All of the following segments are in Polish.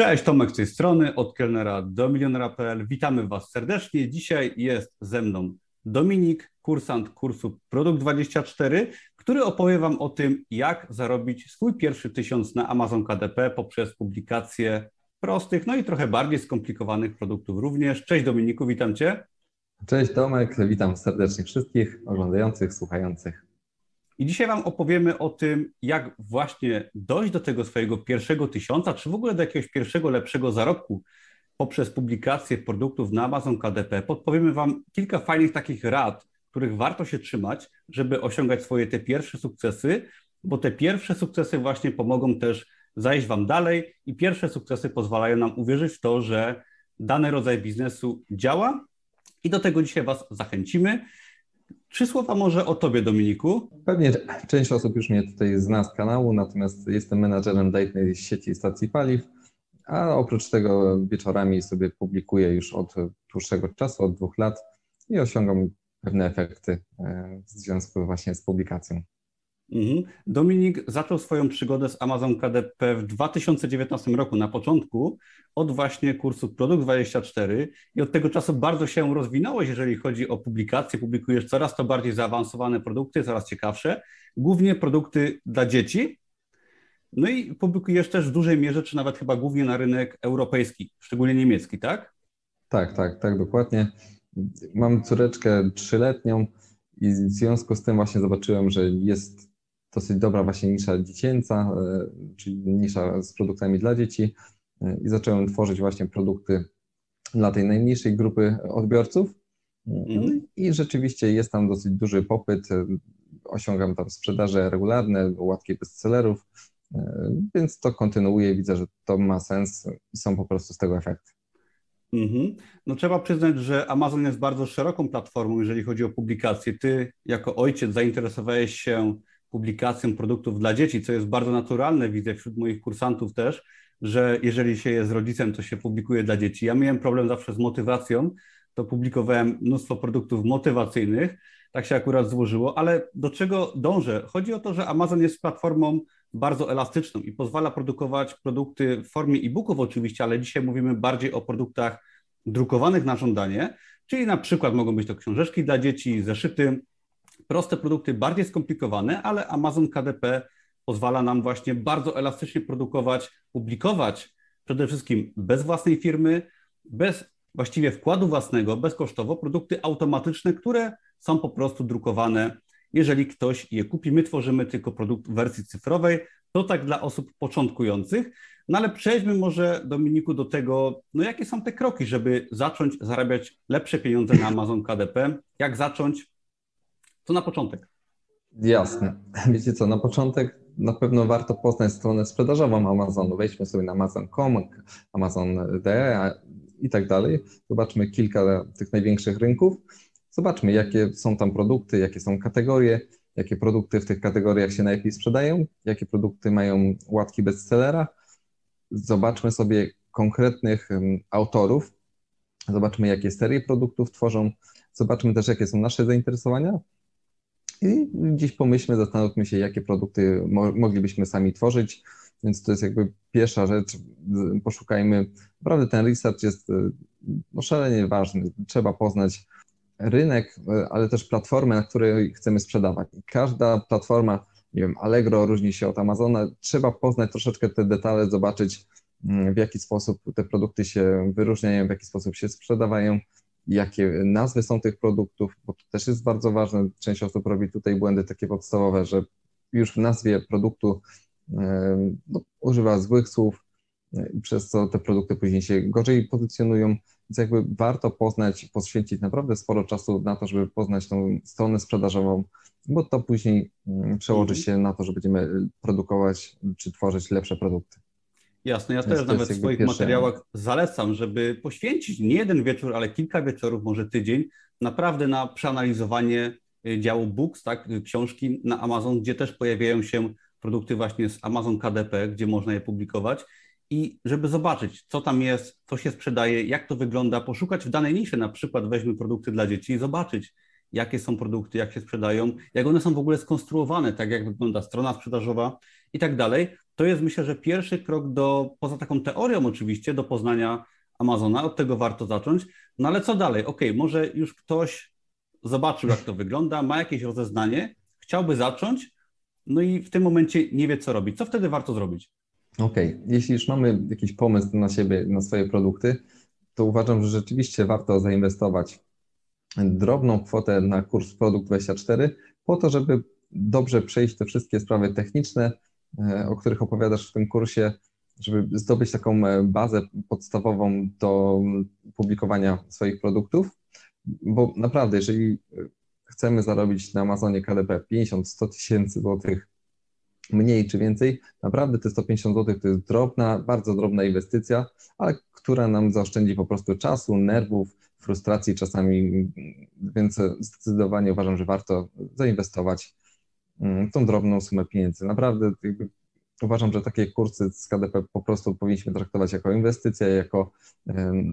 Cześć, Tomek z tej strony, od kelnera do milionera.pl. Witamy Was serdecznie. Dzisiaj jest ze mną Dominik, kursant kursu Produkt 24, który opowie Wam o tym, jak zarobić swój pierwszy tysiąc na Amazon KDP poprzez publikację prostych, no i trochę bardziej skomplikowanych produktów również. Cześć Dominiku, witam Cię. Cześć Tomek, witam serdecznie wszystkich oglądających, słuchających. I dzisiaj Wam opowiemy o tym, jak właśnie dojść do tego swojego pierwszego tysiąca, czy w ogóle do jakiegoś pierwszego, lepszego zarobku poprzez publikację produktów na Amazon KDP. Podpowiemy Wam kilka fajnych takich rad, których warto się trzymać, żeby osiągać swoje te pierwsze sukcesy, bo te pierwsze sukcesy właśnie pomogą też zajść Wam dalej i pierwsze sukcesy pozwalają nam uwierzyć w to, że dany rodzaj biznesu działa i do tego dzisiaj Was zachęcimy. Trzy słowa może o Tobie, Dominiku. Pewnie część osób już mnie tutaj zna z kanału, natomiast jestem menadżerem dla sieci stacji paliw, a oprócz tego wieczorami sobie publikuję już od dłuższego czasu, od dwóch lat i osiągam pewne efekty e, w związku właśnie z publikacją. Mhm. Dominik zaczął swoją przygodę z Amazon KDP w 2019 roku, na początku, od właśnie kursu Produkt 24 i od tego czasu bardzo się rozwinąłeś, jeżeli chodzi o publikacje. Publikujesz coraz to bardziej zaawansowane produkty, coraz ciekawsze, głównie produkty dla dzieci. No i publikujesz też w dużej mierze, czy nawet chyba głównie na rynek europejski, szczególnie niemiecki, tak? Tak, tak, tak, dokładnie. Mam córeczkę trzyletnią i w związku z tym właśnie zobaczyłem, że jest dosyć dobra właśnie nisza dziecięca, e, czyli nisza z produktami dla dzieci e, i zacząłem tworzyć właśnie produkty dla tej najmniejszej grupy odbiorców. Mm. I rzeczywiście jest tam dosyć duży popyt. E, osiągam tam sprzedaże regularne, łatki bestsellerów, więc to kontynuuję. Widzę, że to ma sens i są po prostu z tego efekty. Mhm. No trzeba przyznać, że Amazon jest bardzo szeroką platformą, jeżeli chodzi o publikacje. Ty jako ojciec zainteresowałeś się publikacją produktów dla dzieci, co jest bardzo naturalne, widzę wśród moich kursantów też, że jeżeli się jest rodzicem, to się publikuje dla dzieci. Ja miałem problem zawsze z motywacją, to publikowałem mnóstwo produktów motywacyjnych, tak się akurat złożyło, ale do czego dążę? Chodzi o to, że Amazon jest platformą bardzo elastyczną i pozwala produkować produkty w formie e-booków oczywiście, ale dzisiaj mówimy bardziej o produktach drukowanych na żądanie, czyli na przykład mogą być to książeczki dla dzieci, zeszyty, proste produkty, bardziej skomplikowane, ale Amazon KDP pozwala nam właśnie bardzo elastycznie produkować, publikować przede wszystkim bez własnej firmy, bez właściwie wkładu własnego, bezkosztowo produkty automatyczne, które są po prostu drukowane. Jeżeli ktoś je kupi, my tworzymy tylko produkt w wersji cyfrowej. To tak dla osób początkujących. No ale przejdźmy może, Dominiku, do tego, no jakie są te kroki, żeby zacząć zarabiać lepsze pieniądze na Amazon KDP? Jak zacząć? To na początek. Jasne. Wiecie co, na początek na pewno warto poznać stronę sprzedażową Amazonu. Wejdźmy sobie na Amazon.com, Amazon.de i tak dalej. Zobaczmy kilka tych największych rynków. Zobaczmy, jakie są tam produkty, jakie są kategorie, jakie produkty w tych kategoriach się najlepiej sprzedają, jakie produkty mają łatki bestsellera. Zobaczmy sobie konkretnych autorów, zobaczmy, jakie serie produktów tworzą, zobaczmy też, jakie są nasze zainteresowania i gdzieś pomyślmy, zastanówmy się, jakie produkty mo moglibyśmy sami tworzyć. Więc to jest jakby pierwsza rzecz. Poszukajmy. Naprawdę ten research jest no, szalenie ważny. Trzeba poznać rynek, ale też platformę, na której chcemy sprzedawać. Każda platforma, nie wiem, Allegro różni się od Amazona. Trzeba poznać troszeczkę te detale, zobaczyć w jaki sposób te produkty się wyróżniają, w jaki sposób się sprzedawają jakie nazwy są tych produktów, bo to też jest bardzo ważne. Część osób robi tutaj błędy takie podstawowe, że już w nazwie produktu no, używa złych słów, przez co te produkty później się gorzej pozycjonują. Więc jakby warto poznać, poświęcić naprawdę sporo czasu na to, żeby poznać tą stronę sprzedażową, bo to później przełoży mhm. się na to, że będziemy produkować czy tworzyć lepsze produkty. Jasne, ja też nawet w swoich pierwsze... materiałach zalecam, żeby poświęcić nie jeden wieczór, ale kilka wieczorów, może tydzień, naprawdę na przeanalizowanie y, działu books, tak, y, książki na Amazon, gdzie też pojawiają się produkty właśnie z Amazon KDP, gdzie można je publikować i żeby zobaczyć, co tam jest, co się sprzedaje, jak to wygląda, poszukać w danej niszy, na przykład weźmy produkty dla dzieci i zobaczyć, jakie są produkty, jak się sprzedają, jak one są w ogóle skonstruowane, tak jak wygląda strona sprzedażowa i tak dalej. To jest myślę, że pierwszy krok do, poza taką teorią oczywiście, do poznania Amazona, od tego warto zacząć. No ale co dalej? Ok, może już ktoś zobaczył, jak to wygląda, ma jakieś rozeznanie, chciałby zacząć, no i w tym momencie nie wie, co robić. Co wtedy warto zrobić? Okej, okay. jeśli już mamy jakiś pomysł na siebie, na swoje produkty, to uważam, że rzeczywiście warto zainwestować drobną kwotę na kurs Produkt 24, po to, żeby dobrze przejść te wszystkie sprawy techniczne, o których opowiadasz w tym kursie, żeby zdobyć taką e, bazę podstawową do publikowania swoich produktów. Bo naprawdę, jeżeli chcemy zarobić na Amazonie KDP 50-100 tysięcy złotych mniej czy więcej, naprawdę te 150 zł to jest drobna, bardzo drobna inwestycja, ale która nam zaoszczędzi po prostu czasu, nerwów, frustracji czasami, więc zdecydowanie uważam, że warto zainwestować tą drobną sumę pieniędzy. Naprawdę uważam, że takie kursy z KDP po prostu powinniśmy traktować jako inwestycja, jako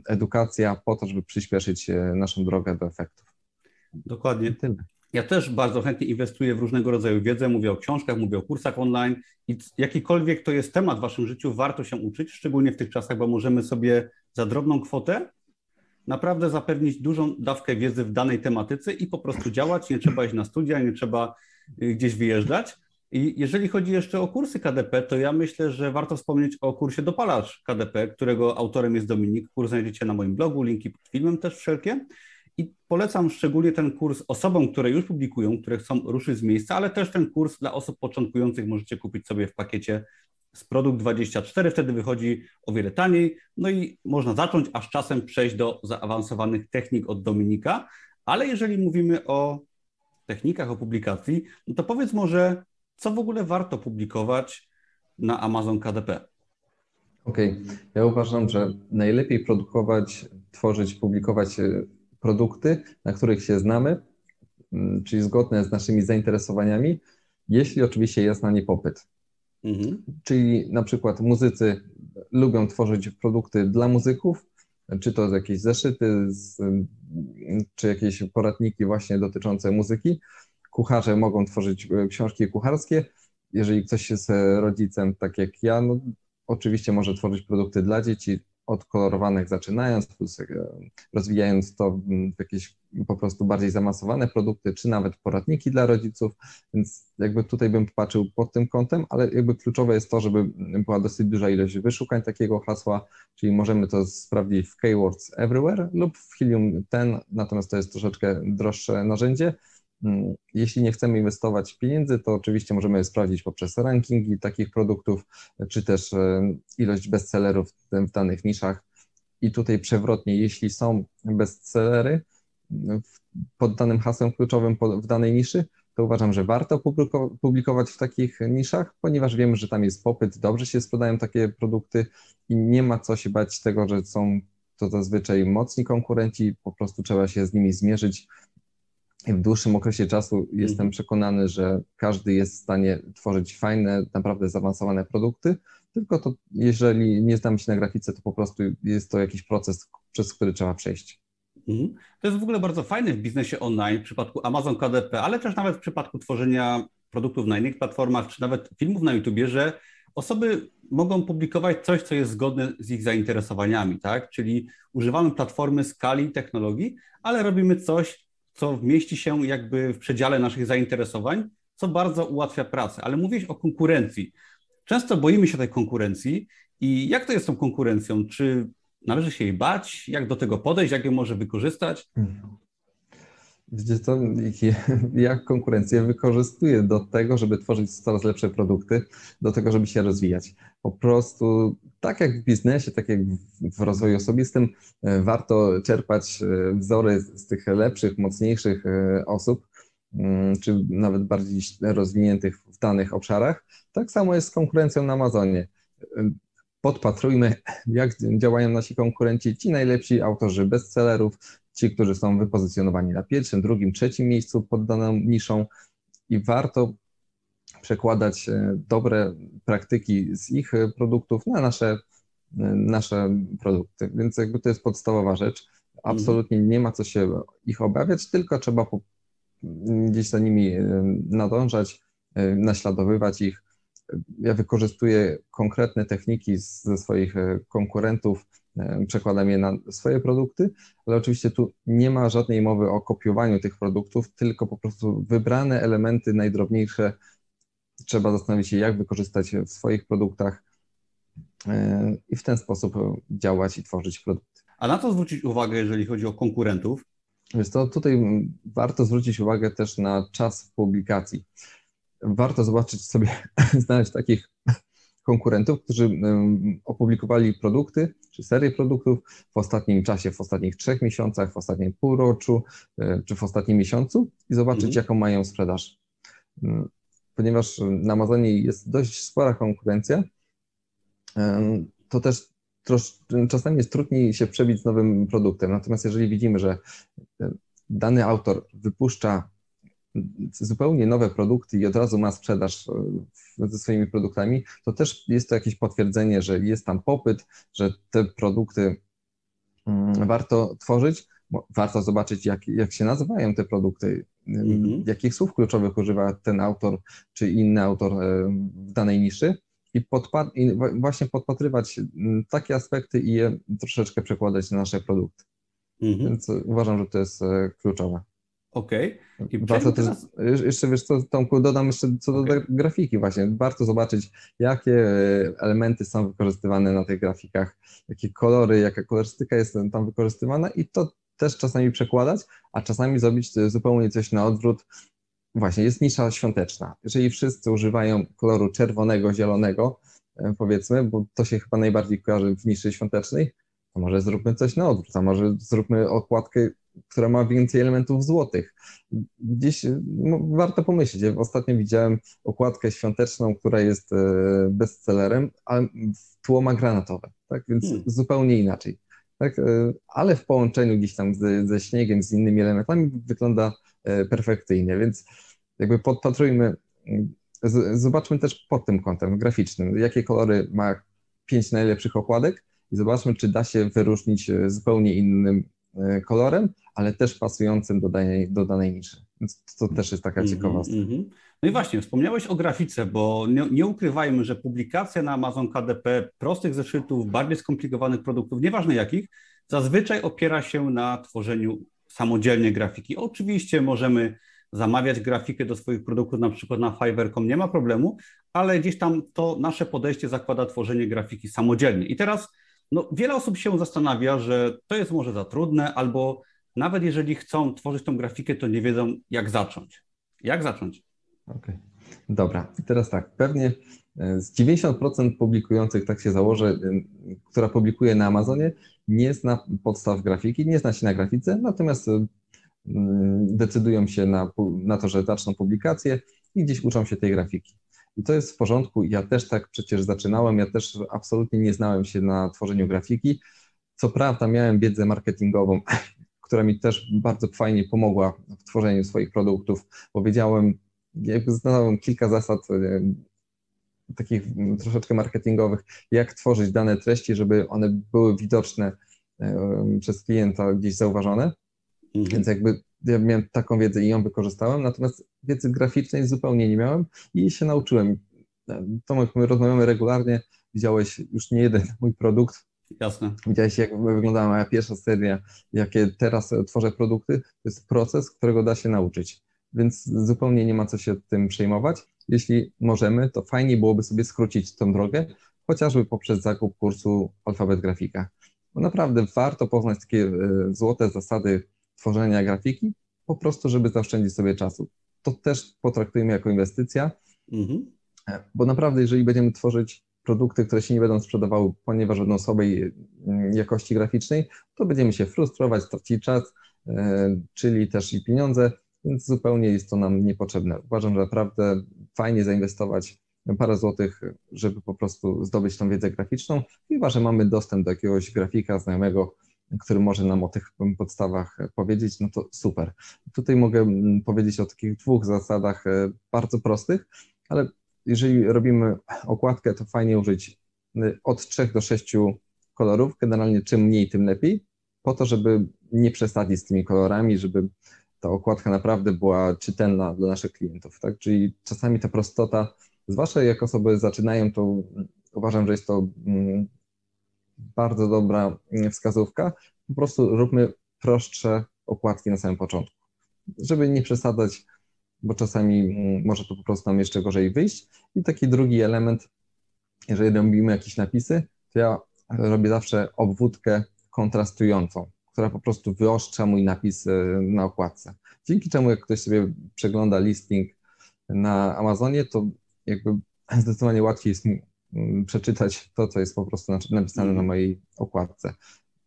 edukacja po to, żeby przyspieszyć e, naszą drogę do efektów. Dokładnie. Tyle. Ja też bardzo chętnie inwestuję w różnego rodzaju wiedzę, mówię o książkach, mówię o kursach online i jakikolwiek to jest temat w Waszym życiu, warto się uczyć, szczególnie w tych czasach, bo możemy sobie za drobną kwotę naprawdę zapewnić dużą dawkę wiedzy w danej tematyce i po prostu działać. Nie trzeba iść na studia, nie trzeba gdzieś wyjeżdżać. I jeżeli chodzi jeszcze o kursy KDP, to ja myślę, że warto wspomnieć o kursie Dopalacz KDP, którego autorem jest Dominik. Kurs znajdziecie na moim blogu, linki pod filmem też wszelkie. I polecam szczególnie ten kurs osobom, które już publikują, które chcą ruszyć z miejsca, ale też ten kurs dla osób początkujących możecie kupić sobie w pakiecie z produkt 24, wtedy wychodzi o wiele taniej, no i można zacząć, aż czasem przejść do zaawansowanych technik od Dominika, ale jeżeli mówimy o technikach, o publikacji, no to powiedz może, co w ogóle warto publikować na Amazon KDP? Okej, okay. ja uważam, że najlepiej produkować, tworzyć, publikować e, produkty, na których się znamy, mm, czyli zgodne z naszymi zainteresowaniami, jeśli oczywiście jest na nie popyt. Mhm. Czyli na przykład muzycy lubią tworzyć produkty dla muzyków, czy to jakieś zeszyty, z, czy jakieś poradniki właśnie dotyczące muzyki. Kucharze mogą tworzyć e, książki kucharskie. Jeżeli ktoś jest rodzicem, tak jak ja, no, oczywiście może tworzyć produkty dla dzieci, od kolorowanych zaczynając, plus e, rozwijając to w jakieś po prostu bardziej zamasowane produkty, czy nawet poradniki dla rodziców, więc jakby tutaj bym popatrzył pod tym kątem, ale jakby kluczowe jest to, żeby była dosyć duża ilość wyszukań takiego hasła, czyli możemy to sprawdzić w Keywords Everywhere lub w Helium 10, natomiast to jest troszeczkę droższe narzędzie, Mm, jeśli nie chcemy inwestować pieniędzy, to oczywiście możemy sprawdzić poprzez rankingi takich produktów, czy też e, ilość bestsellerów w danych niszach. I tutaj przewrotnie, jeśli są bestsellery pod danym hasłem kluczowym w danej niszy, to uważam, że warto publikować w takich niszach, ponieważ wiemy, że tam jest popyt, dobrze się sprzedają takie produkty i nie ma co się bać tego, że są to zazwyczaj mocni konkurenci, po prostu trzeba się z nimi zmierzyć w dłuższym okresie czasu jestem mhm. przekonany, że każdy jest w stanie tworzyć fajne, naprawdę zaawansowane produkty, tylko to jeżeli nie znamy się na grafice, to po prostu jest to jakiś proces, przez który trzeba przejść. To jest w ogóle bardzo fajne w biznesie online, w przypadku Amazon KDP, ale też nawet w przypadku tworzenia produktów na innych platformach, czy nawet filmów na YouTubie, że osoby mogą publikować coś, co jest zgodne z ich zainteresowaniami, tak? Czyli używamy platformy, skali, technologii, ale robimy coś, co mieści się jakby w przedziale naszych zainteresowań, co bardzo ułatwia pracę. Ale mówisz o konkurencji. Często boimy się tej konkurencji i jak to jest z tą konkurencją? Czy należy się jej bać? Jak do tego podejść? Jak ją może wykorzystać? Wiecie co, jak konkurencję wykorzystuję do tego, żeby tworzyć coraz lepsze produkty, do tego, żeby się rozwijać. Po prostu tak jak w biznesie, tak jak w rozwoju osobistym, e, warto czerpać e, wzory z tych lepszych, mocniejszych e, osób, mm, czy nawet bardziej rozwiniętych w danych obszarach. Tak samo jest z konkurencją na Amazonie. Podpatrujmy, jak działają nasi konkurenci, ci najlepsi autorzy bestsellerów, ci, którzy są wypozycjonowani na pierwszym, drugim, trzecim miejscu pod daną niszą i warto przekładać e, dobre praktyki z ich e, produktów na nasze, e, nasze produkty. Więc jakby to jest podstawowa rzecz. Absolutnie nie ma co się ich obawiać, tylko trzeba gdzieś za nimi nadążać, naśladowywać ich ja wykorzystuję konkretne techniki ze swoich konkurentów, przekładam je na swoje produkty, ale oczywiście tu nie ma żadnej mowy o kopiowaniu tych produktów, tylko po prostu wybrane elementy najdrobniejsze trzeba zastanowić się, jak wykorzystać w swoich produktach i w ten sposób działać i tworzyć produkty. A na to zwrócić uwagę, jeżeli chodzi o konkurentów? Więc to tutaj warto zwrócić uwagę też na czas publikacji. Warto zobaczyć sobie, znaleźć takich konkurentów, którzy opublikowali produkty czy serię produktów w ostatnim czasie, w ostatnich trzech miesiącach, w ostatnim półroczu e, czy w ostatnim miesiącu i zobaczyć, mhm. jaką mają sprzedaż. Ponieważ na Amazonie jest dość spora konkurencja, to też trosz, czasami jest trudniej się przebić z nowym produktem. Natomiast jeżeli widzimy, że e, dany autor wypuszcza zupełnie nowe produkty i od razu ma sprzedaż e, ze swoimi produktami, to też jest to jakieś potwierdzenie, że jest tam popyt, że te produkty mm, warto tworzyć. Warto zobaczyć, jak, jak się nazywają te produkty, mhm. jakich słów kluczowych używa ten autor czy inny autor e, w danej niszy i, podpa- i właśnie podpatrywać mm, takie aspekty i je troszeczkę przekładać na nasze produkty. Mhm. Więc uważam, że to jest e, kluczowe. Okej. Okay. Warto też, teraz... jeszcze wiesz co, Tomku, dodam jeszcze co do okay. grafiki właśnie. Warto zobaczyć, jakie e, elementy są wykorzystywane na tych grafikach, jakie kolory, jaka kolorystyka jest tam wykorzystywana i to też czasami przekładać, a czasami zrobić zupełnie coś na odwrót, Właśnie, jest nisza świąteczna. Jeżeli wszyscy używają koloru czerwonego, zielonego, e, powiedzmy, bo to się chyba najbardziej kojarzy w niszy świątecznej, to może zróbmy coś na odwrót, a może zróbmy okładkę, która ma więcej elementów złotych. Gdzieś no, warto pomyśleć. Ja ostatnio widziałem okładkę świąteczną, która jest e, bestsellerem, ale tło ma granatowe, tak? więc hmm. zupełnie inaczej. Tak? E, ale w połączeniu gdzieś tam ze, ze śniegiem, z innymi elementami wygląda perfekcyjnie, więc jakby podpatrujmy, zobaczmy też pod tym kątem graficznym, jakie kolory ma pięć najlepszych okładek i zobaczmy, czy da się wyróżnić e, zupełnie innym e, kolorem, ale też pasującym do danej, do danej niszy. Więc to też jest taka mhm, ciekawostka. Mm -hmm. No i właśnie, wspomniałeś o grafice, bo nie, nie, ukrywajmy, że publikacja na Amazon KDP prostych zeszytów, bardziej skomplikowanych produktów, nieważne jakich, zazwyczaj opiera się na tworzeniu samodzielnie grafiki. Oczywiście możemy zamawiać grafikę do swoich produktów, na przykład na Fiverr.com, nie ma problemu, ale gdzieś tam to nasze podejście zakłada tworzenie grafiki samodzielnie. I teraz no, wiele osób się zastanawia, że to jest może za trudne, albo nawet jeżeli chcą tworzyć tą grafikę, to nie wiedzą, jak zacząć. Jak zacząć? Okej, okay. dobra. I teraz tak, pewnie e, z 90% publikujących, tak się założę, która publikuje na Amazonie, nie zna podstaw grafiki, nie zna się na grafice, natomiast e, decydują się na, na to, że zaczną publikację i gdzieś uczą się tej grafiki. I to jest w porządku. Ja też tak przecież zaczynałem. Ja też absolutnie nie znałem się na tworzeniu grafiki. Co prawda, miałem wiedzę marketingową, która mi też bardzo fajnie pomogła w tworzeniu swoich produktów, bo wiedziałem, jakby znałem kilka zasad e, takich troszeczkę marketingowych, jak tworzyć dane treści, żeby one były widoczne e, przez klienta, gdzieś zauważone. Mhm. Więc jakby ja miałem taką wiedzę i ją wykorzystałem, natomiast wiedzy graficznej zupełnie nie miałem i się nauczyłem. Tomek, my rozmawiamy regularnie, widziałeś już nie jeden mój produkt. Jasne. Widziałeś, jak wyglądała moja pierwsza seria, jakie teraz tworzę produkty. To jest proces, którego da się nauczyć, więc zupełnie nie ma co się tym przejmować. Jeśli możemy, to fajnie byłoby sobie skrócić tą drogę, chociażby poprzez zakup kursu Alfabet Grafika. Bo naprawdę warto poznać takie e, złote zasady tworzenia grafiki, po prostu, żeby zaoszczędzić sobie czasu. To też potraktujemy jako inwestycja, mhm. bo naprawdę, jeżeli będziemy tworzyć produkty, które się nie będą sprzedawały, ponieważ będą słabej mm, jakości graficznej, to będziemy się frustrować, tracić czas, e, czyli też i pieniądze, więc zupełnie jest to nam niepotrzebne. Uważam, że naprawdę fajnie zainwestować parę złotych, żeby po prostu zdobyć tą wiedzę graficzną, chyba że mamy dostęp do jakiegoś grafika znajomego, który może nam o tych podstawach powiedzieć, no to super. Tutaj mogę mm, powiedzieć o takich dwóch zasadach e, bardzo prostych, ale jeżeli robimy okładkę, to fajnie użyć y, od 3 do 6 kolorów, generalnie czym mniej, tym lepiej, po to, żeby nie przesadzić z tymi kolorami, żeby ta okładka naprawdę była czytelna dla naszych klientów. Tak? Czyli czasami ta prostota Zwłaszcza jak osoby zaczynają, to uważam, że jest to mm, bardzo dobra wskazówka. Po prostu róbmy prostsze okładki na samym początku, żeby nie przesadzać, bo czasami może to po prostu nam jeszcze gorzej wyjść. I taki drugi element, jeżeli robimy jakieś napisy, to ja robię zawsze obwódkę kontrastującą, która po prostu wyostrza mój napis e, na okładce. Dzięki czemu jak ktoś sobie przegląda listing na Amazonie, to jakby zdecydowanie łatwiej jest mm, przeczytać to, co jest po prostu napisane na mhm. mojej okładce.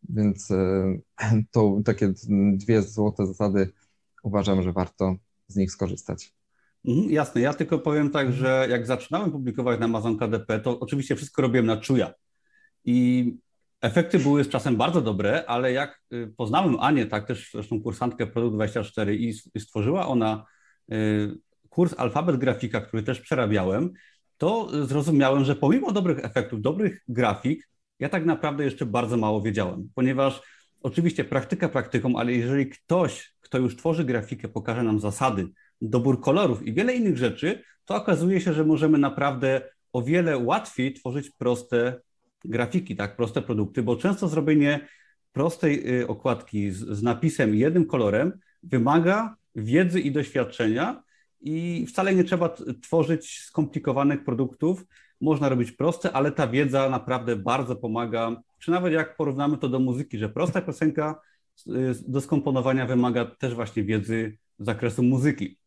Więc e, to takie dwie złote zasady uważam, że warto z nich skorzystać. Mhm, jasne, ja tylko powiem tak, że jak zaczynałem publikować na Amazon KDP, to oczywiście wszystko robiłem na czuja. I efekty były z czasem bardzo dobre, ale jak y, poznałem Anię, tak też zresztą kursantkę Produkt 24 i stworzyła ona y, kurs Alfabet Grafika, który też przerabiałem, to zrozumiałem, że pomimo dobrych efektów, dobrych grafik, ja tak naprawdę jeszcze bardzo mało wiedziałem, ponieważ oczywiście praktyka praktyką, ale jeżeli ktoś, kto już tworzy grafikę, pokaże nam zasady, dobór kolorów i wiele innych rzeczy, to okazuje się, że możemy naprawdę o wiele łatwiej tworzyć proste grafiki, tak, proste produkty, bo często zrobienie prostej y, okładki z, z napisem jednym kolorem wymaga wiedzy i doświadczenia i wcale nie trzeba tworzyć skomplikowanych produktów. Można robić proste, ale ta wiedza naprawdę bardzo pomaga, czy nawet jak porównamy to do muzyki, że prosta piosenka y, do skomponowania wymaga też właśnie wiedzy z zakresu muzyki.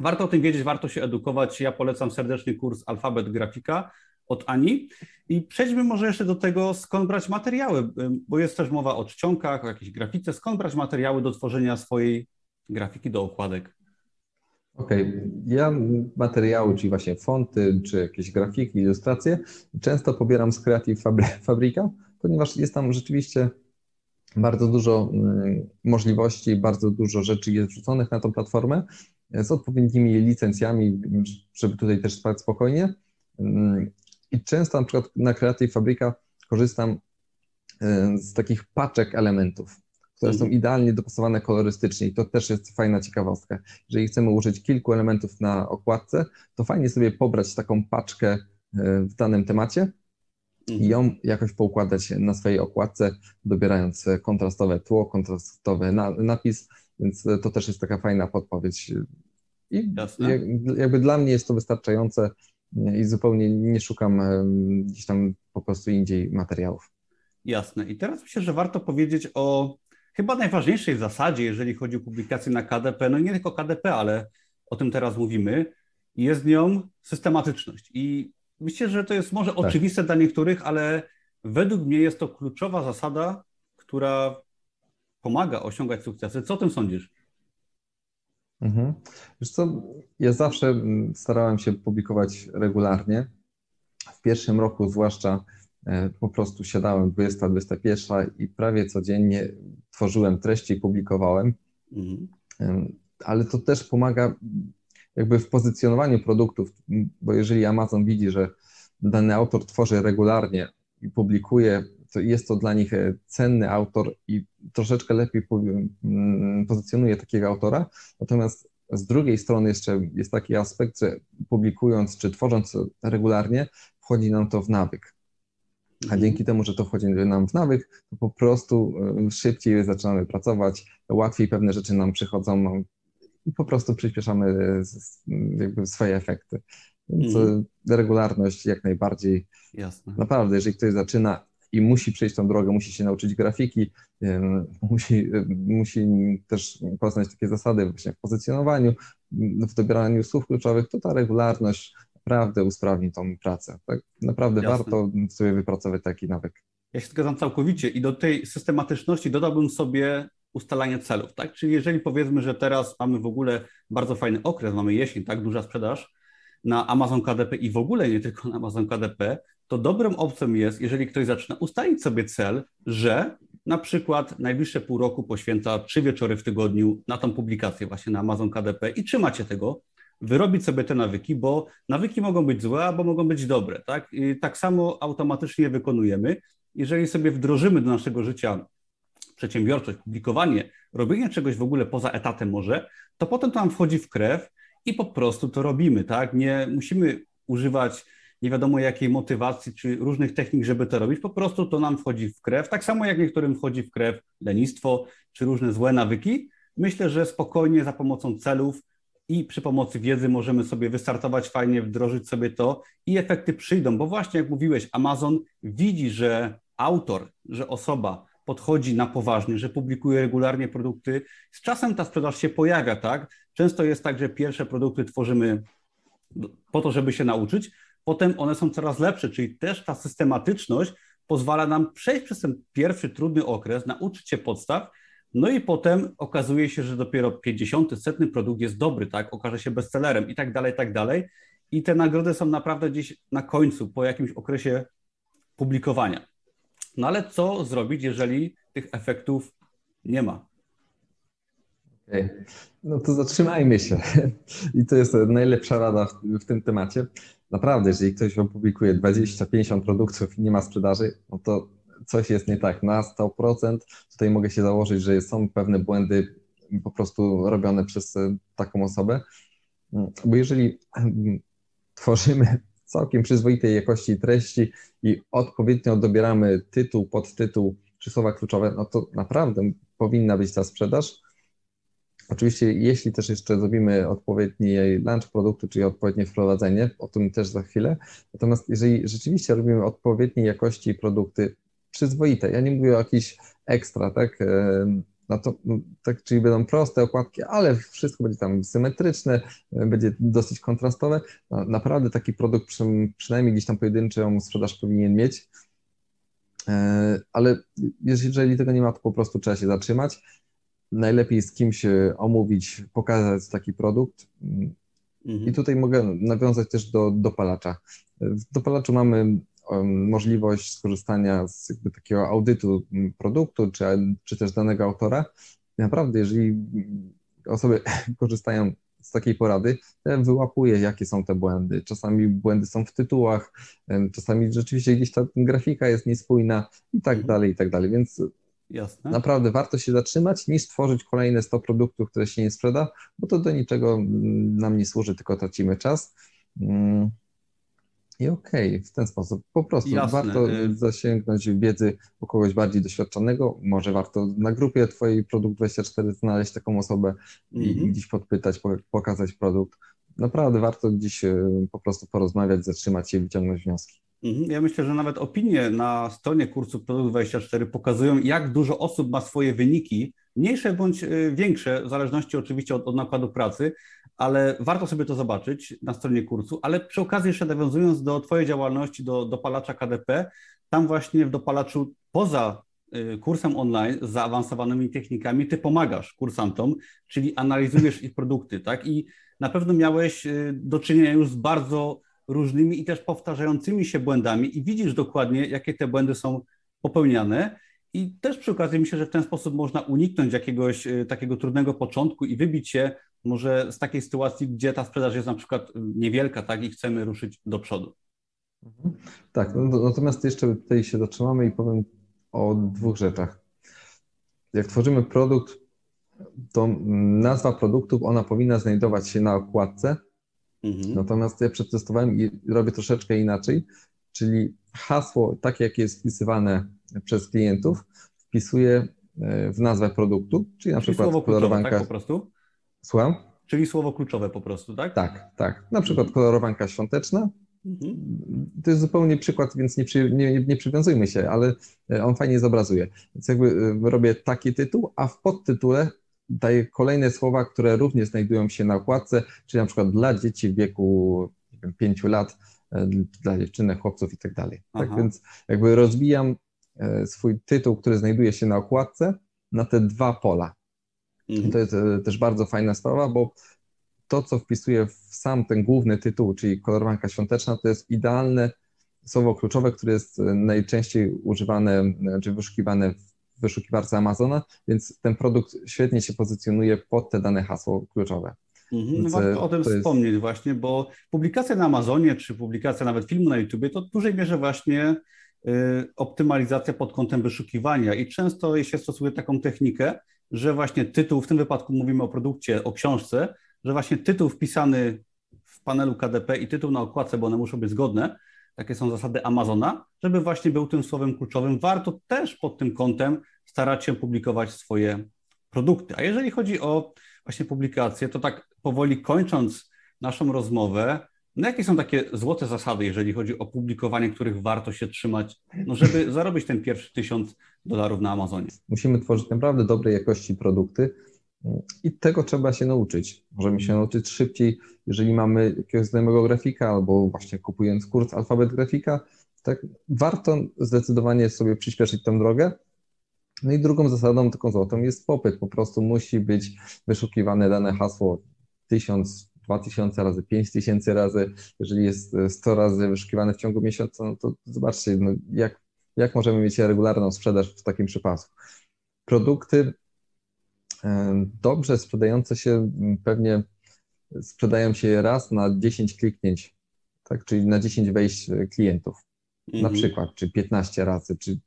Warto o tym wiedzieć, warto się edukować. Ja polecam serdecznie kurs Alfabet Grafika od Ani. I przejdźmy może jeszcze do tego, skąd brać materiały, bo jest też mowa o czcionkach, o jakiejś grafice. Skąd brać materiały do tworzenia swojej grafiki do okładek? Okej, okay. ja materiały, czyli właśnie fonty, czy jakieś grafiki, ilustracje, często pobieram z Creative Fabrica, ponieważ jest tam rzeczywiście bardzo dużo mm, możliwości, bardzo dużo rzeczy jest wrzuconych na tą platformę z odpowiednimi licencjami, żeby tutaj też spać spokojnie. Mm, I często na przykład na Creative Fabrica korzystam e, z takich paczek elementów, które są mhm. idealnie dopasowane kolorystycznie i to też jest fajna ciekawostka. Jeżeli chcemy użyć kilku elementów na okładce, to fajnie sobie pobrać taką paczkę e, w danym temacie i ją mhm. jakoś poukładać na swojej okładce, dobierając kontrastowe tło, kontrastowy napis, więc to też jest taka fajna podpowiedź. I jakby dla mnie jest to wystarczające i zupełnie nie szukam gdzieś tam po prostu indziej materiałów. Jasne. I teraz myślę, że warto powiedzieć o chyba najważniejszej zasadzie, jeżeli chodzi o publikację na KDP, no nie tylko KDP, ale o tym teraz mówimy, jest nią systematyczność. I myślę, że to jest może tak. oczywiste dla niektórych, ale według mnie jest to kluczowa zasada, która pomaga osiągać sukcesy. Co o tym sądzisz? Mhm. Wiesz co, ja zawsze mm, starałem się publikować regularnie. W pierwszym roku zwłaszcza po prostu siadałem 20-21 i prawie codziennie tworzyłem treści i publikowałem. Mhm. Ale to też pomaga jakby w pozycjonowaniu produktów, bo jeżeli Amazon widzi, że dany autor tworzy regularnie i publikuje to jest to dla nich e, cenny autor i troszeczkę lepiej mm, pozycjonuje takiego autora. Natomiast z drugiej strony jeszcze jest taki aspekt, że publikując czy tworząc regularnie, wchodzi nam to w nawyk. A mhm. dzięki temu, że to wchodzi nam w nawyk, to po prostu e, szybciej zaczynamy pracować, łatwiej pewne rzeczy nam przychodzą i po prostu przyspieszamy e, jakby swoje efekty. Więc mm. regularność jak najbardziej. Jasne. Naprawdę, jeżeli ktoś zaczyna i musi przejść tą drogę, musi się nauczyć grafiki, musi, musi też poznać takie zasady właśnie w pozycjonowaniu, w dobieraniu słów kluczowych, to ta regularność naprawdę usprawni tą pracę. Tak? Naprawdę Jasne. warto sobie wypracować taki nawyk. Ja się zgadzam całkowicie i do tej systematyczności dodałbym sobie ustalanie celów, tak? Czyli jeżeli powiedzmy, że teraz mamy w ogóle bardzo fajny okres, mamy jesień, tak, duża sprzedaż na Amazon KDP i w ogóle nie tylko na Amazon KDP, to dobrą opcją jest, jeżeli ktoś zaczyna ustalić sobie cel, że na przykład najbliższe pół roku poświęca trzy wieczory w tygodniu na tą publikację właśnie na Amazon KDP i trzymacie tego, wyrobić sobie te nawyki, bo nawyki mogą być złe albo mogą być dobre, tak? I tak samo automatycznie je wykonujemy. Jeżeli sobie wdrożymy do naszego życia przedsiębiorczość, publikowanie, robienie czegoś w ogóle poza etatem może, to potem to nam wchodzi w krew i po prostu to robimy, tak? Nie musimy używać nie wiadomo jakiej motywacji czy różnych technik, żeby to robić. Po prostu to nam wchodzi w krew, tak samo jak niektórym wchodzi w krew lenistwo czy różne złe nawyki. Myślę, że spokojnie za pomocą celów i przy pomocy wiedzy możemy sobie wystartować fajnie, wdrożyć sobie to i efekty przyjdą, bo właśnie jak mówiłeś, Amazon widzi, że autor, że osoba podchodzi na poważnie, że publikuje regularnie produkty. Z czasem ta sprzedaż się pojawia, tak? Często jest tak, że pierwsze produkty tworzymy po to, żeby się nauczyć, potem one są coraz lepsze, czyli też ta systematyczność pozwala nam przejść przez ten pierwszy trudny okres, nauczyć się podstaw, no i potem okazuje się, że dopiero 50, setny produkt jest dobry, tak? Okaże się bestsellerem i tak dalej, i tak dalej. I te nagrody są naprawdę gdzieś na końcu, po jakimś okresie publikowania. No ale co zrobić, jeżeli tych efektów nie ma? Okay. No to zatrzymajmy się. I to jest najlepsza rada w, w tym temacie. Naprawdę, jeżeli ktoś opublikuje 20-50 produktów i nie ma sprzedaży, no to coś jest nie tak na 100%. Tutaj mogę się założyć, że są pewne błędy po prostu robione przez taką osobę. Bo jeżeli tworzymy całkiem przyzwoitej jakości treści i odpowiednio dobieramy tytuł, podtytuł czy słowa kluczowe, no to naprawdę powinna być ta sprzedaż. Oczywiście, jeśli też jeszcze zrobimy odpowiedni launch produktu, czyli odpowiednie wprowadzenie, o tym też za chwilę. Natomiast jeżeli rzeczywiście robimy odpowiedniej jakości produkty przyzwoite, ja nie mówię o jakichś ekstra, tak? no to no, tak, czyli będą proste okładki, ale wszystko będzie tam symetryczne, będzie dosyć kontrastowe. No, naprawdę taki produkt przy, przynajmniej gdzieś tam pojedynczą sprzedaż powinien mieć. E, ale jeżeli tego nie ma, to po prostu trzeba się zatrzymać. Najlepiej z kimś omówić, pokazać taki produkt. Mhm. I tutaj mogę nawiązać też do dopalacza. W dopalaczu mamy możliwość skorzystania z jakby takiego audytu produktu, czy, czy też danego autora. Naprawdę, jeżeli osoby korzystają z takiej porady, wyłapuję, jakie są te błędy. Czasami błędy są w tytułach, czasami rzeczywiście gdzieś ta grafika jest niespójna i tak mhm. dalej, i tak dalej. Więc Jasne. naprawdę warto się zatrzymać, niż stworzyć kolejne 100 produktów, które się nie sprzeda, bo to do niczego nam nie służy, tylko tracimy czas. I okej, okay, w ten sposób. Po prostu Jasne. warto y- zasięgnąć wiedzy u kogoś bardziej doświadczonego. Może warto na grupie Twojej Produkt 24 znaleźć taką osobę mm -hmm. i mhm. gdzieś podpytać, pokazać produkt. Naprawdę warto gdzieś y, po prostu porozmawiać, zatrzymać się i wyciągnąć wnioski. Mhm. Ja myślę, że nawet opinie na stronie kursu Produkt 24 pokazują, jak dużo osób ma swoje wyniki, mniejsze bądź y, większe, w zależności oczywiście od, od nakładu pracy, ale warto sobie to zobaczyć na stronie kursu. Ale przy okazji, jeszcze nawiązując do Twojej działalności, do dopalacza KDP, tam właśnie w dopalaczu poza y, kursem online z zaawansowanymi technikami, ty pomagasz kursantom, czyli analizujesz ich produkty, tak? I na pewno miałeś y, do czynienia już z bardzo różnymi i też powtarzającymi się błędami i widzisz dokładnie, jakie te błędy są popełniane. I też przy okazji myślę, że w ten sposób można uniknąć jakiegoś y, takiego trudnego początku i wybić się może z takiej sytuacji, gdzie ta sprzedaż jest na przykład niewielka, tak, i chcemy ruszyć do przodu. Mhm. Tak, no, natomiast jeszcze tutaj się zatrzymamy i powiem o dwóch rzeczach. Jak tworzymy produkt, to nazwa produktów, ona powinna znajdować się na okładce, mhm. natomiast ja przetestowałem i robię troszeczkę inaczej, czyli hasło, takie jakie jest wpisywane przez klientów, wpisuję e, w nazwę produktu, czyli na czyli przykład słowo kolorowanka. Tak, po prostu? Słucham? Czyli słowo kluczowe po prostu, tak? Tak, tak. Na przykład mhm. kolorowanka świąteczna. Mhm. To jest zupełnie przykład, więc nie, przy, nie, nie przywiązujmy się, ale e, on fajnie zobrazuje. Więc jakby e, robię taki tytuł, a w podtytule daję kolejne słowa, które również znajdują się na okładce, czyli na przykład dla dzieci w wieku wiem, 5 lat, e, dla dziewczynek, chłopców i tak dalej. Tak więc jakby rozwijam swój tytuł, który znajduje się na okładce, na te dwa pola. Mhm. To jest e, też bardzo fajna sprawa, bo to, co wpisuję w sam ten główny tytuł, czyli kolorowanka świąteczna, to jest idealne słowo kluczowe, które jest e, najczęściej używane czy wyszukiwane w wyszukiwarce Amazona, więc ten produkt świetnie się pozycjonuje pod te dane hasło kluczowe. Mhm, no warto o tym wspomnieć właśnie, bo publikacja na Amazonie, czy publikacja nawet filmu na YouTubie, to w dużej mierze właśnie y, optymalizacja pod kątem wyszukiwania i często się stosuje taką technikę, że właśnie tytuł, w tym wypadku mówimy o produkcie, o książce, że właśnie tytuł wpisany w panelu KDP i tytuł na okładce, bo one muszą być zgodne, takie są zasady Amazona, żeby właśnie był tym słowem kluczowym. Warto też pod tym kątem starać się publikować swoje produkty. A jeżeli chodzi o właśnie publikacje, to tak powoli kończąc naszą rozmowę, no jakie są takie złote zasady, jeżeli chodzi o publikowanie, których warto się trzymać, no żeby zarobić ten pierwszy tysiąc dolarów na Amazonie? Musimy tworzyć naprawdę dobrej jakości produkty i tego trzeba się nauczyć. Możemy się nauczyć szybciej, jeżeli mamy jakiegoś znajomego grafika albo właśnie kupując kurs alfabet grafika, tak warto zdecydowanie sobie przyspieszyć tę drogę. No i drugą zasadą, taką złotą jest popyt. Po prostu musi być wyszukiwane dane hasło 1000, 2000 razy, 5000 razy. Jeżeli jest 100 razy wyszukiwane w ciągu miesiąca, no to zobaczcie, no jak, jak możemy mieć regularną sprzedaż w takim przypadku. Produkty dobrze sprzedające się pewnie sprzedają się raz na 10 kliknięć, tak? czyli na 10 wejść klientów mhm. na przykład, czy 15 razy, czy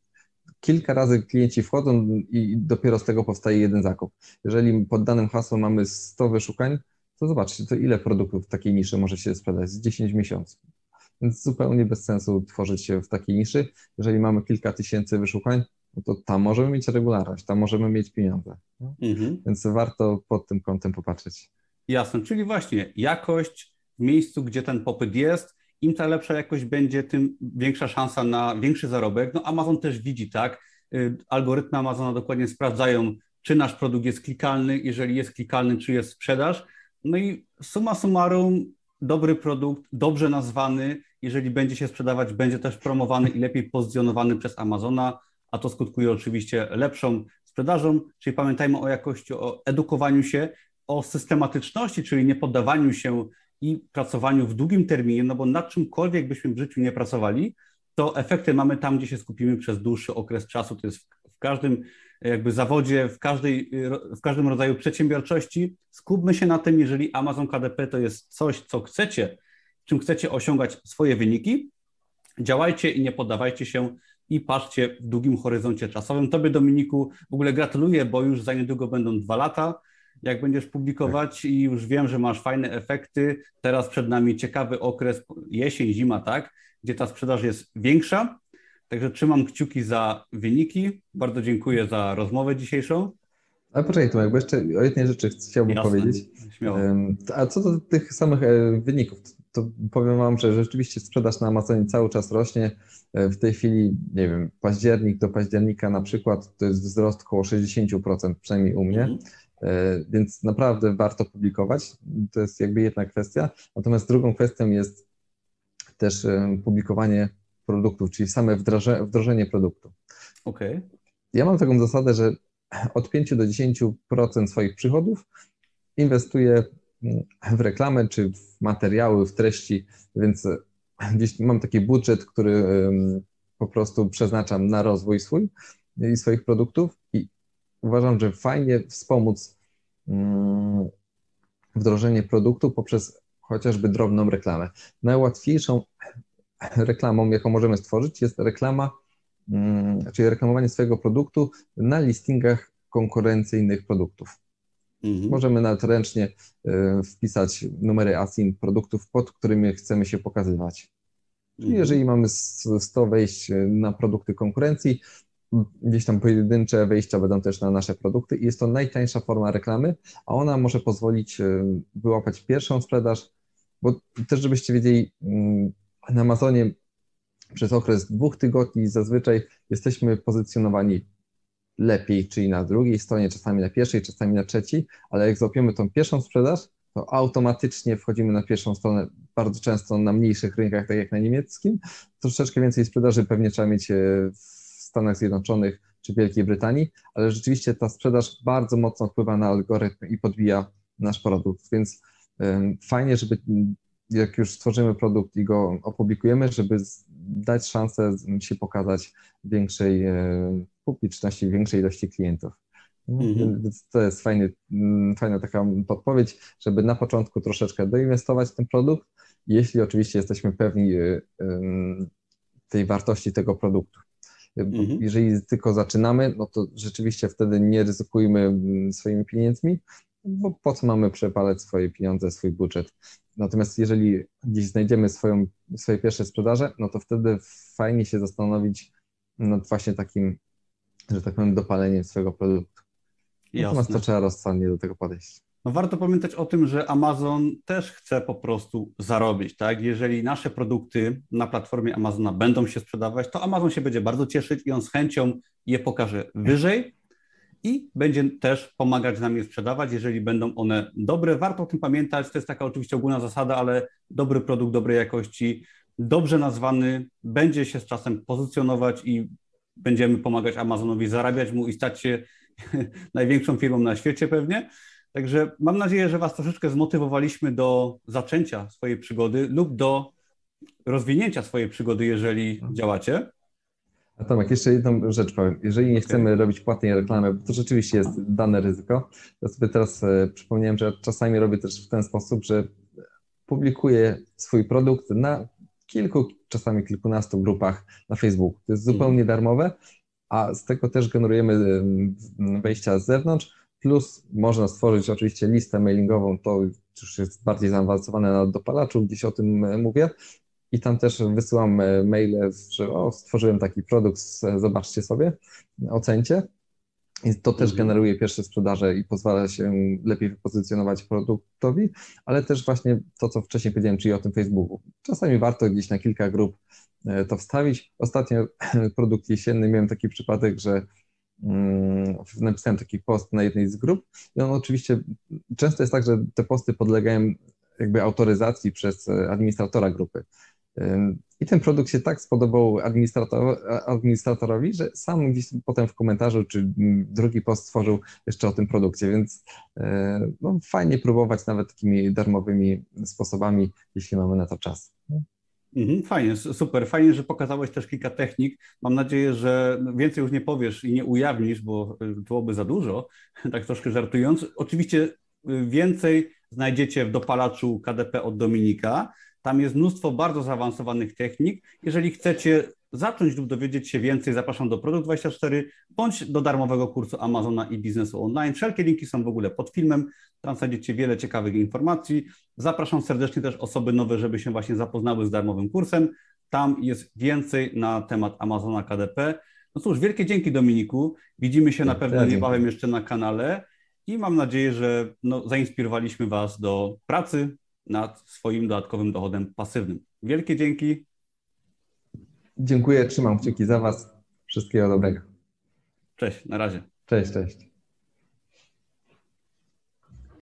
kilka razy klienci wchodzą i dopiero z tego powstaje jeden zakup. Jeżeli pod danym hasłem mamy 100 wyszukań, to zobaczcie, to ile produktów w takiej niszy może się sprzedać z 10 miesięcy. Więc zupełnie bez sensu tworzyć się w takiej niszy. Jeżeli mamy kilka tysięcy wyszukań, no to tam możemy mieć regularność, tam możemy mieć pieniądze. Mhm. Więc warto pod tym kątem popatrzeć. Jasne, czyli właśnie jakość w miejscu, gdzie ten popyt jest, im ta lepsza jakość będzie, tym większa szansa na większy zarobek. No Amazon też widzi, tak? Y, algorytmy Amazona dokładnie sprawdzają, czy nasz produkt jest klikalny, jeżeli jest klikalny, czy jest sprzedaż. No i summa summarum, dobry produkt, dobrze nazwany, jeżeli będzie się sprzedawać, będzie też promowany i lepiej pozycjonowany przez Amazona, a to skutkuje oczywiście lepszą sprzedażą, czyli pamiętajmy o jakości, o edukowaniu się, o systematyczności, czyli nie poddawaniu się i pracowaniu w długim terminie, no bo nad czymkolwiek byśmy w życiu nie pracowali, to efekty mamy tam, gdzie się skupimy przez dłuższy okres czasu. To jest w, każdym jakby zawodzie, w, każdej, w każdym rodzaju przedsiębiorczości. Skupmy się na tym, jeżeli Amazon KDP to jest coś, co chcecie, czym chcecie osiągać swoje wyniki, działajcie i nie poddawajcie się i patrzcie w długim horyzoncie czasowym. Tobie, Dominiku, w ogóle gratuluję, bo już za niedługo będą dwa lata, jak będziesz publikować tak. i już wiem, że masz fajne efekty. Teraz przed nami ciekawy okres, jesień, zima, tak, gdzie ta sprzedaż jest większa. Także trzymam kciuki za wyniki. Bardzo dziękuję za rozmowę dzisiejszą. Ale poczekaj, Tomek, bo jeszcze o jednej rzeczy chciałbym Jasne, powiedzieć. Śmiało. A co do tych samych e, wyników, to powiem Wam, że rzeczywiście sprzedaż na Amazonie cały czas rośnie. E, w tej chwili, nie wiem, październik do października na przykład to jest wzrost około 60%, przynajmniej u mnie, mm. więc naprawdę warto publikować. To jest jakby jedna kwestia. Natomiast drugą kwestią jest też e, publikowanie produktów, czyli same wdroże, wdrożenie produktu. Okay. Ja mam taką zasadę, że od 5 do 10% swoich przychodów inwestuję w reklamę, czy w materiały, w treści, więc gdzieś mam taki budżet, który po prostu przeznaczam na rozwój swój i swoich produktów i uważam, że fajnie wspomóc mm, wdrożenie produktu poprzez chociażby drobną reklamę. Najłatwiejszą reklamą, jaką możemy stworzyć, jest reklama, mm, czyli reklamowanie swojego produktu na listingach konkurencyjnych produktów. Mhm. Możemy nawet ręcznie e, wpisać numery ASIN produktów, pod którymi chcemy się pokazywać. Czyli mhm. jeżeli mamy 100 wejść e, na produkty konkurencji, gdzieś tam pojedyncze wejścia będą też na nasze produkty i jest to najtańsza forma reklamy, a ona może pozwolić e, wyłapać pierwszą sprzedaż, bo też żebyście wiedzieli, mm, na Amazonie przez okres dwóch tygodni zazwyczaj jesteśmy pozycjonowani lepiej, czyli na drugiej stronie, czasami na pierwszej, czasami na trzeciej, ale jak złapiemy tą pierwszą sprzedaż, to automatycznie wchodzimy na pierwszą stronę, bardzo często na mniejszych rynkach, tak jak na niemieckim. Troszeczkę więcej sprzedaży pewnie trzeba mieć e, w Stanach Zjednoczonych czy Wielkiej Brytanii, ale rzeczywiście ta sprzedaż bardzo mocno wpływa na algorytm i podbija nasz produkt, więc fajnie, żeby jak już stworzymy produkt i go opublikujemy, żeby dać szansę się pokazać większej e, publiczności, większej ilości klientów. Mhm. Więc to jest fajny, mm, fajna taka podpowiedź, żeby na początku troszeczkę doinwestować w ten produkt, jeśli oczywiście jesteśmy pewni y, tej wartości tego produktu. Mhm. Jeżeli tylko zaczynamy, no to rzeczywiście wtedy nie ryzykujmy mm, swoimi pieniędzmi, bo po co mamy przepalać swoje pieniądze, swój budżet Natomiast jeżeli gdzieś znajdziemy swoją, swoje pierwsze sprzedaże, no to wtedy fajnie się zastanowić nad właśnie takim, że tak powiem, dopaleniem swojego produktu. Natomiast to trzeba rozsądnie do tego podejść. No warto pamiętać o tym, że Amazon też chce po prostu zarobić, tak? Jeżeli nasze produkty na platformie Amazona będą się sprzedawać, to Amazon się będzie bardzo cieszyć i on z chęcią je pokaże wyżej i będzie też pomagać nam je sprzedawać, jeżeli będą one dobre. Warto o tym pamiętać, to jest taka oczywiście ogólna zasada, ale dobry produkt dobrej jakości, dobrze nazwany, będzie się z czasem pozycjonować i będziemy pomagać Amazonowi zarabiać mu i stać się największą firmą na świecie pewnie. Także mam nadzieję, że Was troszeczkę zmotywowaliśmy do zaczęcia swojej przygody lub do rozwinięcia swojej przygody, jeżeli działacie. A Tomek, jeszcze jedną rzecz powiem. Jeżeli nie chcemy okay. robić płatnej reklamy, bo to rzeczywiście jest dane ryzyko, to sobie teraz e, przypomniałem, że czasami robię też w ten sposób, że publikuję swój produkt na kilku, czasami kilkunastu grupach na Facebooku. To jest zupełnie mm. darmowe, a z tego też generujemy wejścia z zewnątrz, plus można stworzyć oczywiście listę mailingową, to już jest bardziej zaawansowane na dopalaczu, gdzieś o tym e, mówię, i tam też wysyłam e, maile, że o, stworzyłem taki produkt, zobaczcie sobie, ocencie. I to też mhm. generuje pierwsze sprzedaże i pozwala się lepiej wypozycjonować produktowi, ale też właśnie to, co wcześniej powiedziałem, czyli o tym Facebooku. Czasami warto gdzieś na kilka grup e, to wstawić. Ostatnio produkt jesienny miałem taki przypadek, że mm, napisałem taki post na jednej z grup i on oczywiście, często jest tak, że te posty podlegają jakby autoryzacji przez e, administratora grupy. I ten produkt się tak spodobał administrator, administratorowi, że sam gdzieś potem w komentarzu czy drugi post stworzył jeszcze o tym produkcie, więc e, no, fajnie próbować nawet takimi darmowymi sposobami, jeśli mamy na to czas. Mhm, fajnie, super. Fajnie, że pokazałeś też kilka technik. Mam nadzieję, że więcej już nie powiesz i nie ujawnisz, bo byłoby za dużo, tak troszkę żartując. Oczywiście y, więcej znajdziecie w dopalaczu KDP od Dominika. Tam jest mnóstwo bardzo zaawansowanych technik. Jeżeli chcecie zacząć lub dowiedzieć się więcej, zapraszam do Produkt24 bądź do darmowego kursu Amazona i biznesu online. Wszelkie linki są w ogóle pod filmem. Tam znajdziecie wiele ciekawych informacji. Zapraszam serdecznie też osoby nowe, żeby się właśnie zapoznały z darmowym kursem. Tam jest więcej na temat Amazona KDP. No cóż, wielkie dzięki Dominiku. Widzimy się na pewno niebawem jeszcze na kanale i mam nadzieję, że no, zainspirowaliśmy Was do pracy, nad swoim dodatkowym dochodem pasywnym. Wielkie dzięki. Dziękuję, trzymam kciuki za Was. Wszystkiego dobrego. Cześć, na razie. Cześć, cześć.